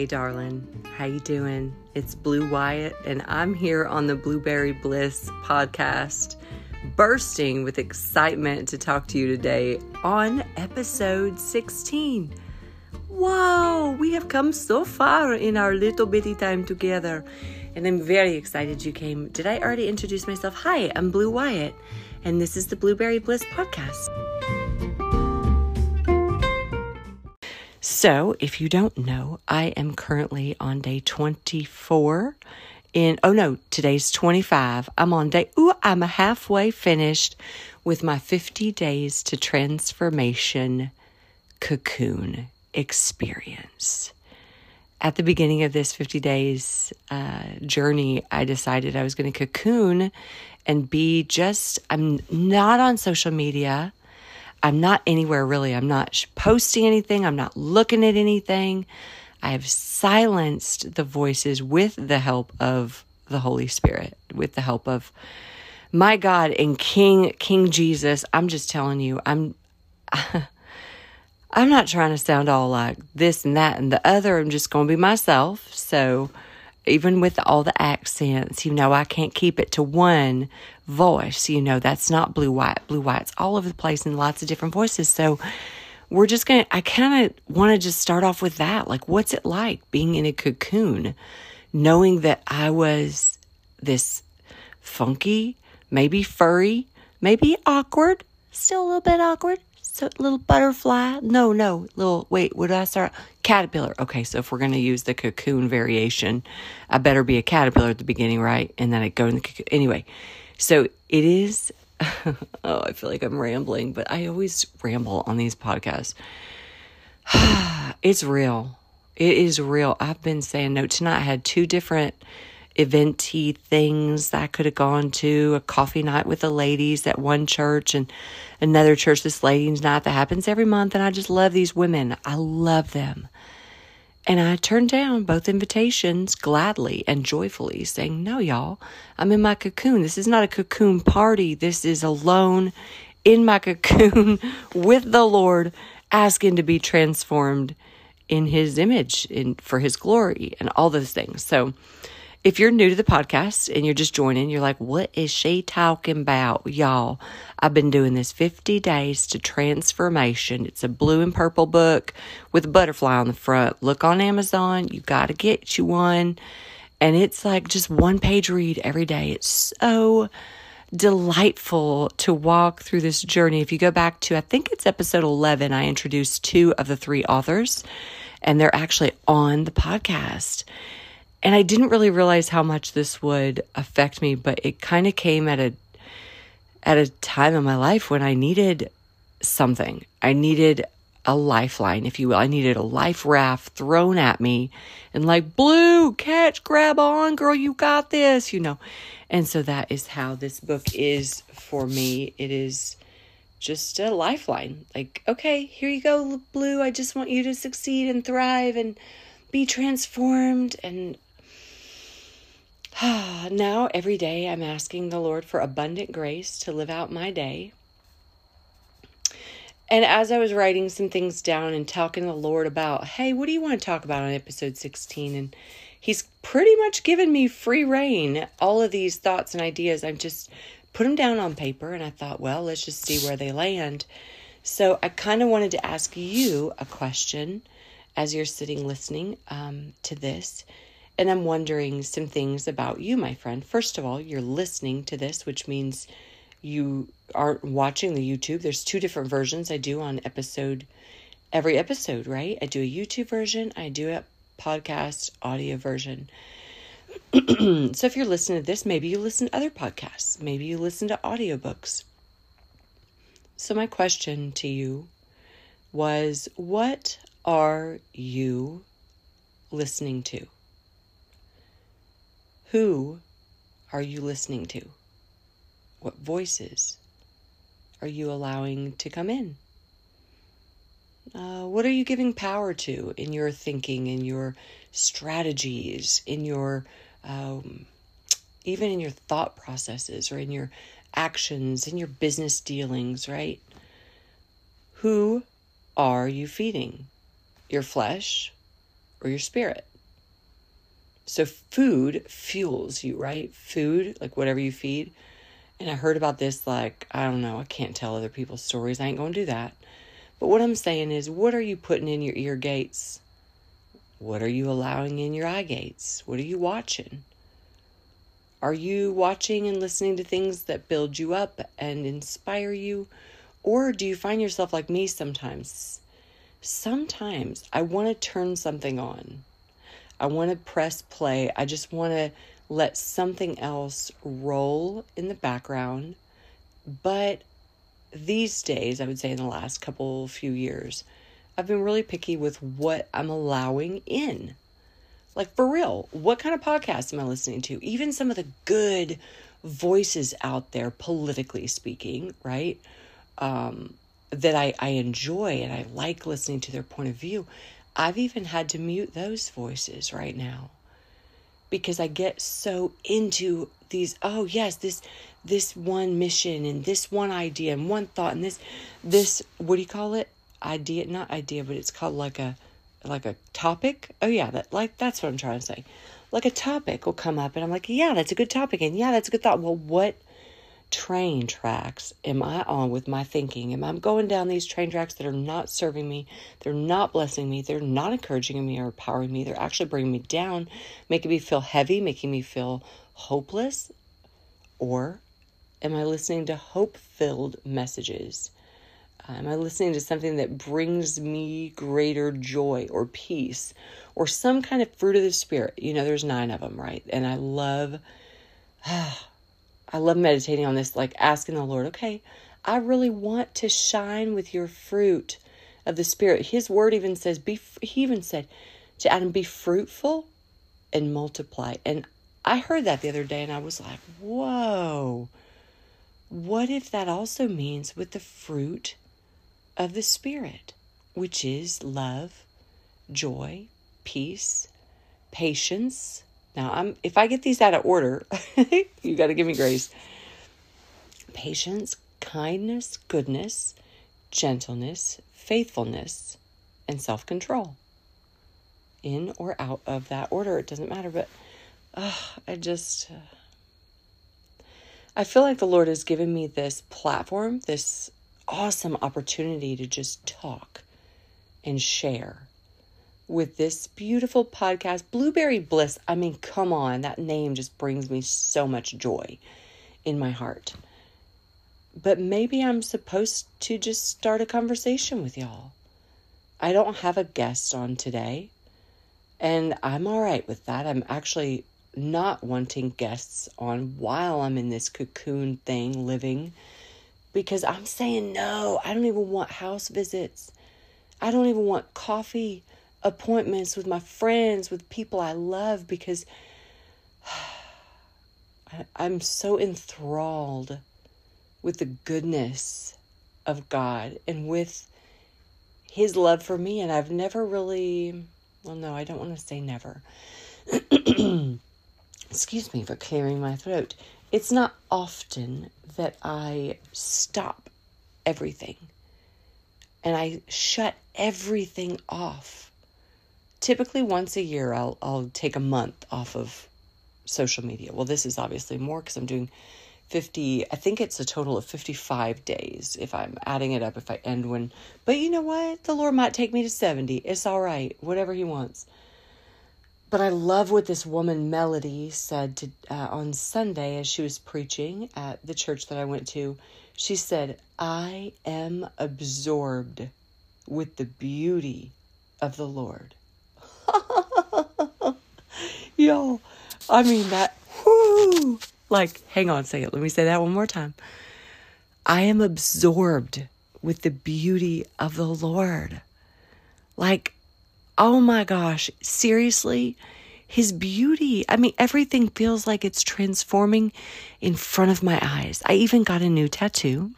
Hey darling, how you doing? It's Blue Wyatt and I'm here on the Blueberry Bliss podcast, bursting with excitement to talk to you today on episode 16. Whoa, we have come so far in our little bitty time together. And I'm very excited you came. Did I already introduce myself? Hi, I'm Blue Wyatt, and this is the Blueberry Bliss podcast. So, if you don't know, I am currently on day 24 in oh no, today's 25. I'm on day ooh, I'm halfway finished with my 50 days to transformation cocoon experience. At the beginning of this 50 days uh, journey, I decided I was going to cocoon and be just, I'm not on social media. I'm not anywhere really. I'm not posting anything. I'm not looking at anything. I have silenced the voices with the help of the Holy Spirit, with the help of my God and King King Jesus. I'm just telling you, I'm I'm not trying to sound all like this and that and the other. I'm just going to be myself. So even with all the accents, you know, I can't keep it to one voice. You know, that's not Blue Wyatt. Blue Wyatt's all over the place in lots of different voices. So we're just going to, I kind of want to just start off with that. Like, what's it like being in a cocoon, knowing that I was this funky, maybe furry, maybe awkward, still a little bit awkward, so little butterfly. No, no, little, wait, what did I start? Caterpillar. Okay, so if we're going to use the cocoon variation, I better be a caterpillar at the beginning, right? And then I go in the cocoon. Anyway, so it is, oh, I feel like I'm rambling, but I always ramble on these podcasts. it's real. It is real. I've been saying no. Tonight I had two different eventy things I could have gone to a coffee night with the ladies at one church and another church this ladies night that happens every month and I just love these women. I love them. And I turned down both invitations gladly and joyfully, saying, No, y'all, I'm in my cocoon. This is not a cocoon party. This is alone in my cocoon with the Lord, asking to be transformed in his image in for his glory and all those things. So if you're new to the podcast and you're just joining, you're like, what is she talking about? Y'all, I've been doing this 50 days to transformation. It's a blue and purple book with a butterfly on the front. Look on Amazon. You got to get you one. And it's like just one page read every day. It's so delightful to walk through this journey. If you go back to, I think it's episode 11, I introduced two of the three authors, and they're actually on the podcast. And I didn't really realize how much this would affect me, but it kind of came at a at a time in my life when I needed something. I needed a lifeline, if you will. I needed a life raft thrown at me and like, blue, catch, grab on, girl, you got this, you know. And so that is how this book is for me. It is just a lifeline. Like, okay, here you go, blue. I just want you to succeed and thrive and be transformed and now, every day, I'm asking the Lord for abundant grace to live out my day. And as I was writing some things down and talking to the Lord about, hey, what do you want to talk about on episode 16? And He's pretty much given me free reign. All of these thoughts and ideas, I've just put them down on paper and I thought, well, let's just see where they land. So I kind of wanted to ask you a question as you're sitting listening um, to this. And I'm wondering some things about you, my friend. First of all, you're listening to this, which means you aren't watching the YouTube. There's two different versions I do on episode, every episode, right? I do a YouTube version, I do a podcast audio version. so if you're listening to this, maybe you listen to other podcasts, maybe you listen to audiobooks. So my question to you was what are you listening to? Who are you listening to? What voices are you allowing to come in? Uh, what are you giving power to in your thinking, in your strategies, in your um, even in your thought processes or in your actions, in your business dealings, right? Who are you feeding? Your flesh or your spirit? So food fuels you, right? Food, like whatever you feed. And I heard about this, like, I don't know, I can't tell other people's stories. I ain't going to do that. But what I'm saying is, what are you putting in your ear gates? What are you allowing in your eye gates? What are you watching? Are you watching and listening to things that build you up and inspire you? Or do you find yourself like me sometimes? Sometimes I want to turn something on I want to press play. I just want to let something else roll in the background. But these days, I would say in the last couple few years, I've been really picky with what I'm allowing in. Like for real, what kind of podcasts am I listening to? Even some of the good voices out there, politically speaking, right? Um, that I, I enjoy and I like listening to their point of view. I've even had to mute those voices right now because I get so into these oh yes this this one mission and this one idea and one thought and this this what do you call it? Idea not idea but it's called like a like a topic. Oh yeah that like that's what I'm trying to say. Like a topic will come up and I'm like yeah that's a good topic and yeah that's a good thought. Well what train tracks am I on with my thinking? Am I going down these train tracks that are not serving me? They're not blessing me. They're not encouraging me or empowering me. They're actually bringing me down, making me feel heavy, making me feel hopeless. Or am I listening to hope filled messages? Uh, am I listening to something that brings me greater joy or peace or some kind of fruit of the Spirit? You know, there's nine of them, right? And I love. I love meditating on this, like asking the Lord, okay, I really want to shine with your fruit of the Spirit. His word even says, be, he even said to Adam, be fruitful and multiply. And I heard that the other day and I was like, whoa, what if that also means with the fruit of the Spirit, which is love, joy, peace, patience, now, I'm if I get these out of order, you got to give me grace. Patience, kindness, goodness, gentleness, faithfulness, and self-control. In or out of that order, it doesn't matter, but uh, I just uh, I feel like the Lord has given me this platform, this awesome opportunity to just talk and share with this beautiful podcast, Blueberry Bliss. I mean, come on, that name just brings me so much joy in my heart. But maybe I'm supposed to just start a conversation with y'all. I don't have a guest on today, and I'm all right with that. I'm actually not wanting guests on while I'm in this cocoon thing living because I'm saying no. I don't even want house visits. I don't even want coffee appointments with my friends, with people I love, because I'm so enthralled with the goodness of God and with His love for me. And I've never really, well, no, I don't want to say never. Excuse me for clearing my throat. It's not often that I stop everything and I shut everything off typically once a year I'll I'll take a month off of social media. Well, this is obviously more cuz I'm doing 50 I think it's a total of 55 days if I'm adding it up if I end when but you know what? The Lord might take me to 70. It's all right. Whatever he wants. But I love what this woman Melody said to, uh, on Sunday as she was preaching at the church that I went to. She said, "I am absorbed with the beauty of the Lord." Yo, I mean that. Whoo! Like, hang on, say it. Let me say that one more time. I am absorbed with the beauty of the Lord. Like, oh my gosh, seriously? His beauty. I mean, everything feels like it's transforming in front of my eyes. I even got a new tattoo.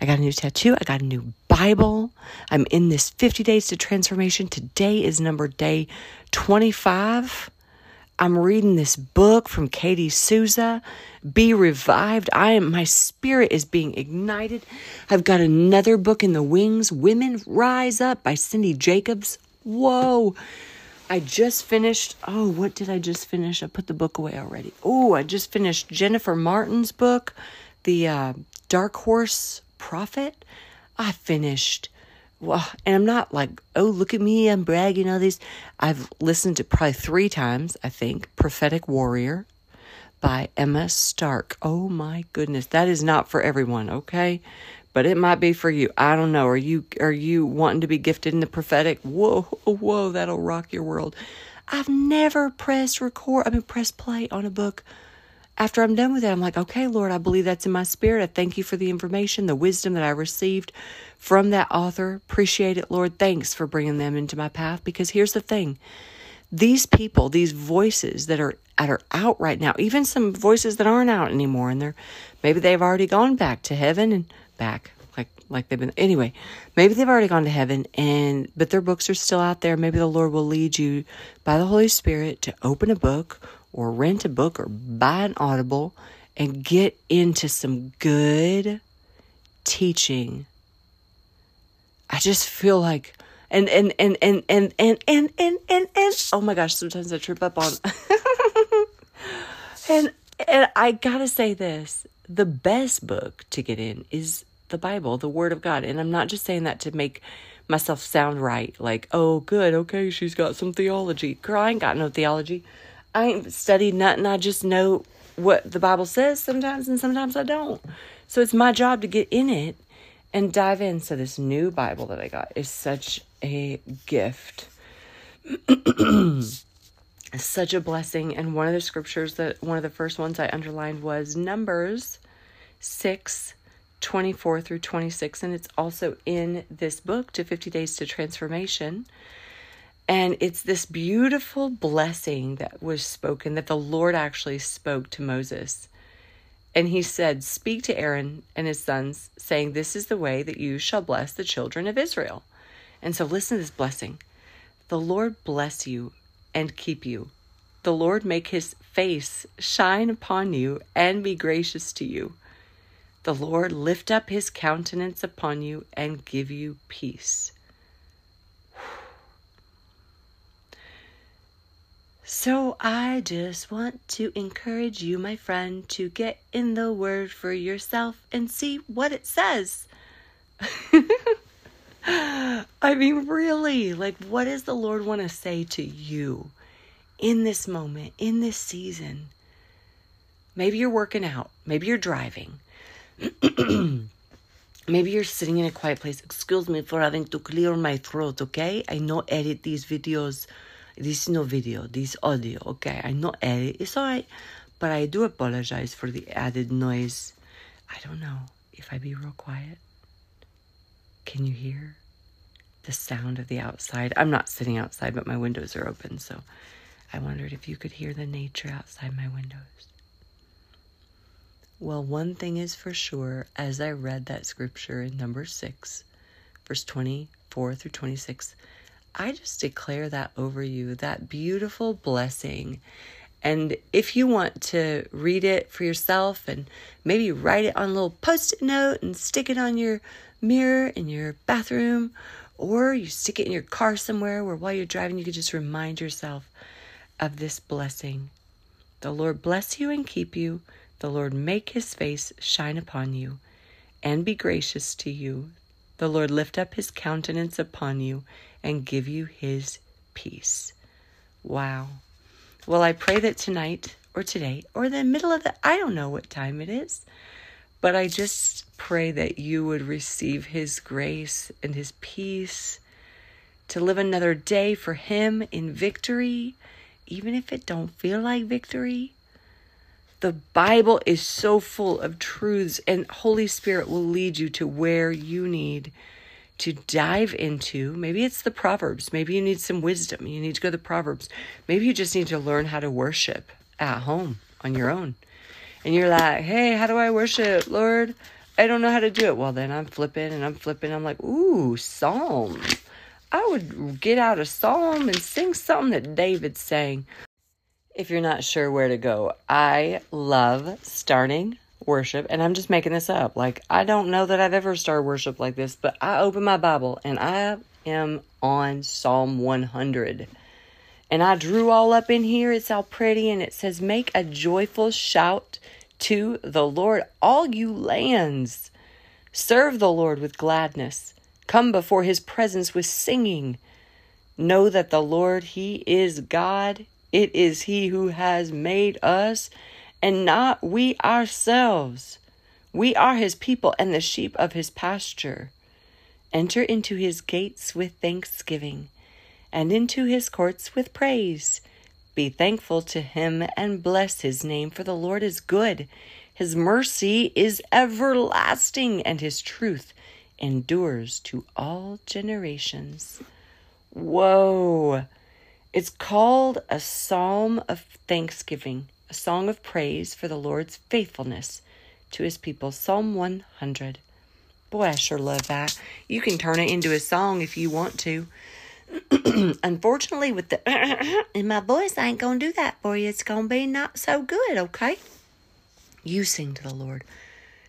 I got a new tattoo. I got a new Bible. I'm in this 50 days to transformation. Today is number day 25. I'm reading this book from Katie Souza, Be Revived. I am my spirit is being ignited. I've got another book in the wings, Women Rise Up by Cindy Jacobs. Whoa. I just finished. Oh, what did I just finish? I put the book away already. Oh, I just finished Jennifer Martin's book, The uh, Dark Horse Prophet. I finished. Well, and I'm not like, oh, look at me, I'm bragging all these. I've listened to probably three times, I think, Prophetic Warrior by Emma Stark. Oh my goodness, that is not for everyone, okay? But it might be for you. I don't know. Are you are you wanting to be gifted in the prophetic? Whoa, whoa, that'll rock your world. I've never pressed record, I mean press play on a book. After I'm done with it, I'm like, okay, Lord, I believe that's in my spirit. I thank you for the information, the wisdom that I received from that author. Appreciate it, Lord. Thanks for bringing them into my path. Because here's the thing these people, these voices that are that are out right now, even some voices that aren't out anymore, and they're maybe they've already gone back to heaven and back like like they've been anyway. Maybe they've already gone to heaven, and but their books are still out there. Maybe the Lord will lead you by the Holy Spirit to open a book or rent a book or buy an Audible and get into some good teaching. I just feel like and and and and and and and and and, and oh my gosh sometimes i trip up on and and i gotta say this the best book to get in is the bible the word of god and i'm not just saying that to make myself sound right like oh good okay she's got some theology girl i ain't got no theology i ain't studied nothing i just know what the bible says sometimes and sometimes i don't so it's my job to get in it and dive in. So, this new Bible that I got is such a gift. such a blessing. And one of the scriptures that one of the first ones I underlined was Numbers 6 24 through 26. And it's also in this book, To 50 Days to Transformation. And it's this beautiful blessing that was spoken that the Lord actually spoke to Moses. And he said, Speak to Aaron and his sons, saying, This is the way that you shall bless the children of Israel. And so listen to this blessing. The Lord bless you and keep you. The Lord make his face shine upon you and be gracious to you. The Lord lift up his countenance upon you and give you peace. So I just want to encourage you, my friend, to get in the word for yourself and see what it says. I mean, really, like, what does the Lord want to say to you in this moment, in this season? Maybe you're working out, maybe you're driving. maybe you're sitting in a quiet place. Excuse me for having to clear my throat, okay? I know edit these videos this is no video, this audio, okay? I know edit, it's alright, but I do apologize for the added noise. I don't know if I be real quiet. Can you hear the sound of the outside? I'm not sitting outside, but my windows are open, so I wondered if you could hear the nature outside my windows. Well, one thing is for sure, as I read that scripture in number 6, verse 24 through 26, I just declare that over you, that beautiful blessing. And if you want to read it for yourself and maybe write it on a little post it note and stick it on your mirror in your bathroom, or you stick it in your car somewhere where while you're driving you could just remind yourself of this blessing. The Lord bless you and keep you. The Lord make his face shine upon you and be gracious to you. The Lord lift up his countenance upon you and give you his peace. Wow. Well, I pray that tonight or today or the middle of the, I don't know what time it is, but I just pray that you would receive his grace and his peace to live another day for him in victory, even if it don't feel like victory. The Bible is so full of truths and Holy Spirit will lead you to where you need to dive into. Maybe it's the Proverbs. Maybe you need some wisdom. You need to go to the Proverbs. Maybe you just need to learn how to worship at home on your own. And you're like, hey, how do I worship, Lord? I don't know how to do it. Well, then I'm flipping and I'm flipping. I'm like, ooh, Psalm. I would get out a psalm and sing something that David sang. If you're not sure where to go, I love starting worship, and I'm just making this up. Like, I don't know that I've ever started worship like this, but I open my Bible and I am on Psalm 100. And I drew all up in here. It's all pretty. And it says, Make a joyful shout to the Lord, all you lands. Serve the Lord with gladness. Come before his presence with singing. Know that the Lord, he is God. It is he who has made us and not we ourselves. We are his people and the sheep of his pasture. Enter into his gates with thanksgiving and into his courts with praise. Be thankful to him and bless his name, for the Lord is good. His mercy is everlasting, and his truth endures to all generations. Whoa! It's called a psalm of thanksgiving, a song of praise for the Lord's faithfulness to his people. Psalm 100. Boy, I sure love that. You can turn it into a song if you want to. Unfortunately, with the in my voice, I ain't gonna do that for you. It's gonna be not so good, okay? You sing to the Lord.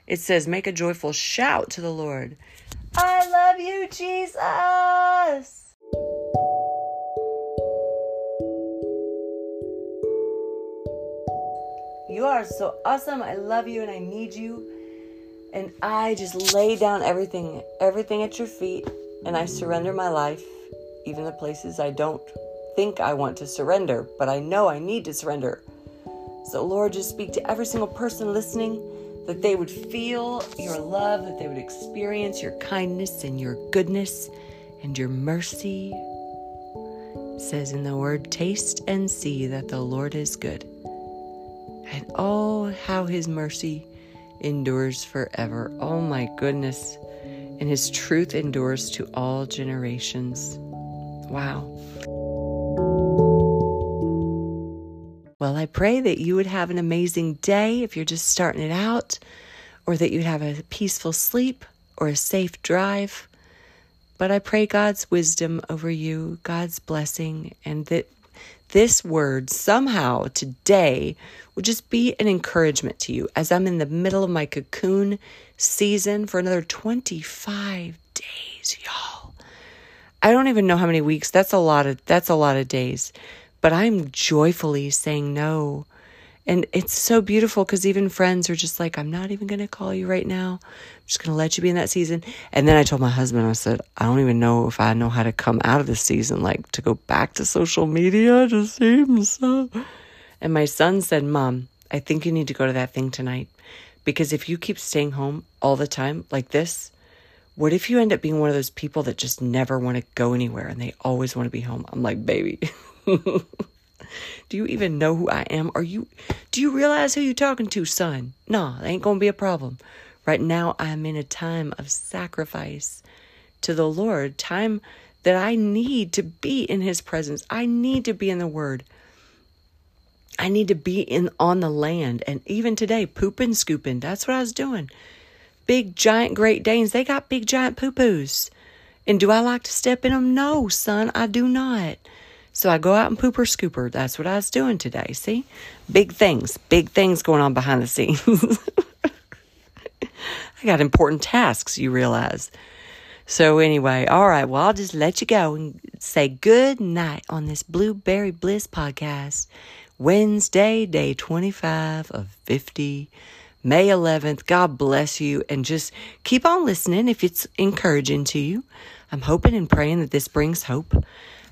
It says, Make a joyful shout to the Lord. I love you, Jesus. You are so awesome. I love you and I need you. And I just lay down everything, everything at your feet, and I surrender my life, even the places I don't think I want to surrender, but I know I need to surrender. So, Lord, just speak to every single person listening that they would feel your love, that they would experience your kindness and your goodness and your mercy. It says in the word, taste and see that the Lord is good. And oh, how his mercy endures forever. Oh my goodness. And his truth endures to all generations. Wow. Well, I pray that you would have an amazing day if you're just starting it out, or that you'd have a peaceful sleep or a safe drive. But I pray God's wisdom over you, God's blessing, and that this word somehow today would just be an encouragement to you as I'm in the middle of my cocoon season for another 25 days, y'all. I don't even know how many weeks. That's a lot of that's a lot of days. But I'm joyfully saying no and it's so beautiful because even friends are just like, I'm not even going to call you right now. I'm just going to let you be in that season. And then I told my husband, I said, I don't even know if I know how to come out of this season, like to go back to social media to see so. And my son said, Mom, I think you need to go to that thing tonight. Because if you keep staying home all the time like this, what if you end up being one of those people that just never want to go anywhere and they always want to be home? I'm like, baby. Do you even know who I am? Are you do you realize who you're talking to, son? No, that ain't gonna be a problem. Right now I'm in a time of sacrifice to the Lord, time that I need to be in his presence. I need to be in the word. I need to be in on the land. And even today, pooping, scooping, that's what I was doing. Big giant Great Danes, they got big giant poo poos. And do I like to step in them? No, son, I do not. So I go out and pooper scooper. That's what I was doing today. See? Big things, big things going on behind the scenes. I got important tasks, you realize. So, anyway, all right, well, I'll just let you go and say good night on this Blueberry Bliss podcast. Wednesday, day 25 of 50, May 11th. God bless you and just keep on listening if it's encouraging to you. I'm hoping and praying that this brings hope.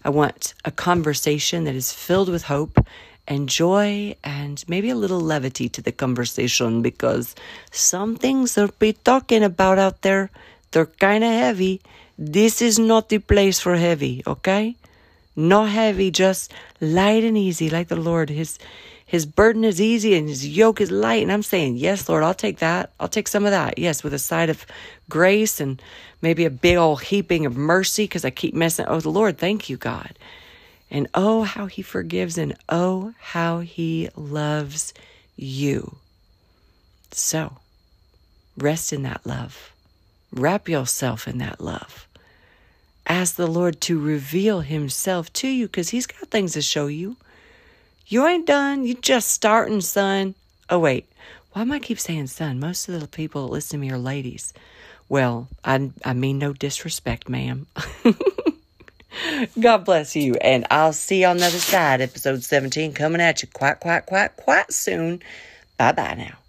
I want a conversation that is filled with hope and joy and maybe a little levity to the conversation because some things that we talking about out there, they're kind of heavy. This is not the place for heavy, okay? Not heavy, just light and easy like the Lord. His his burden is easy and his yoke is light. And I'm saying, yes, Lord, I'll take that. I'll take some of that. Yes, with a side of grace and maybe a big old heaping of mercy because I keep messing. Oh, the Lord, thank you, God. And oh, how he forgives and oh, how he loves you. So rest in that love. Wrap yourself in that love. Ask the Lord to reveal himself to you because he's got things to show you. You ain't done. You just starting, son. Oh, wait. Why am I keep saying son? Most of the people that listen to me are ladies. Well, I, I mean no disrespect, ma'am. God bless you. And I'll see you on the other side. Episode 17 coming at you quite, quite, quite, quite soon. Bye bye now.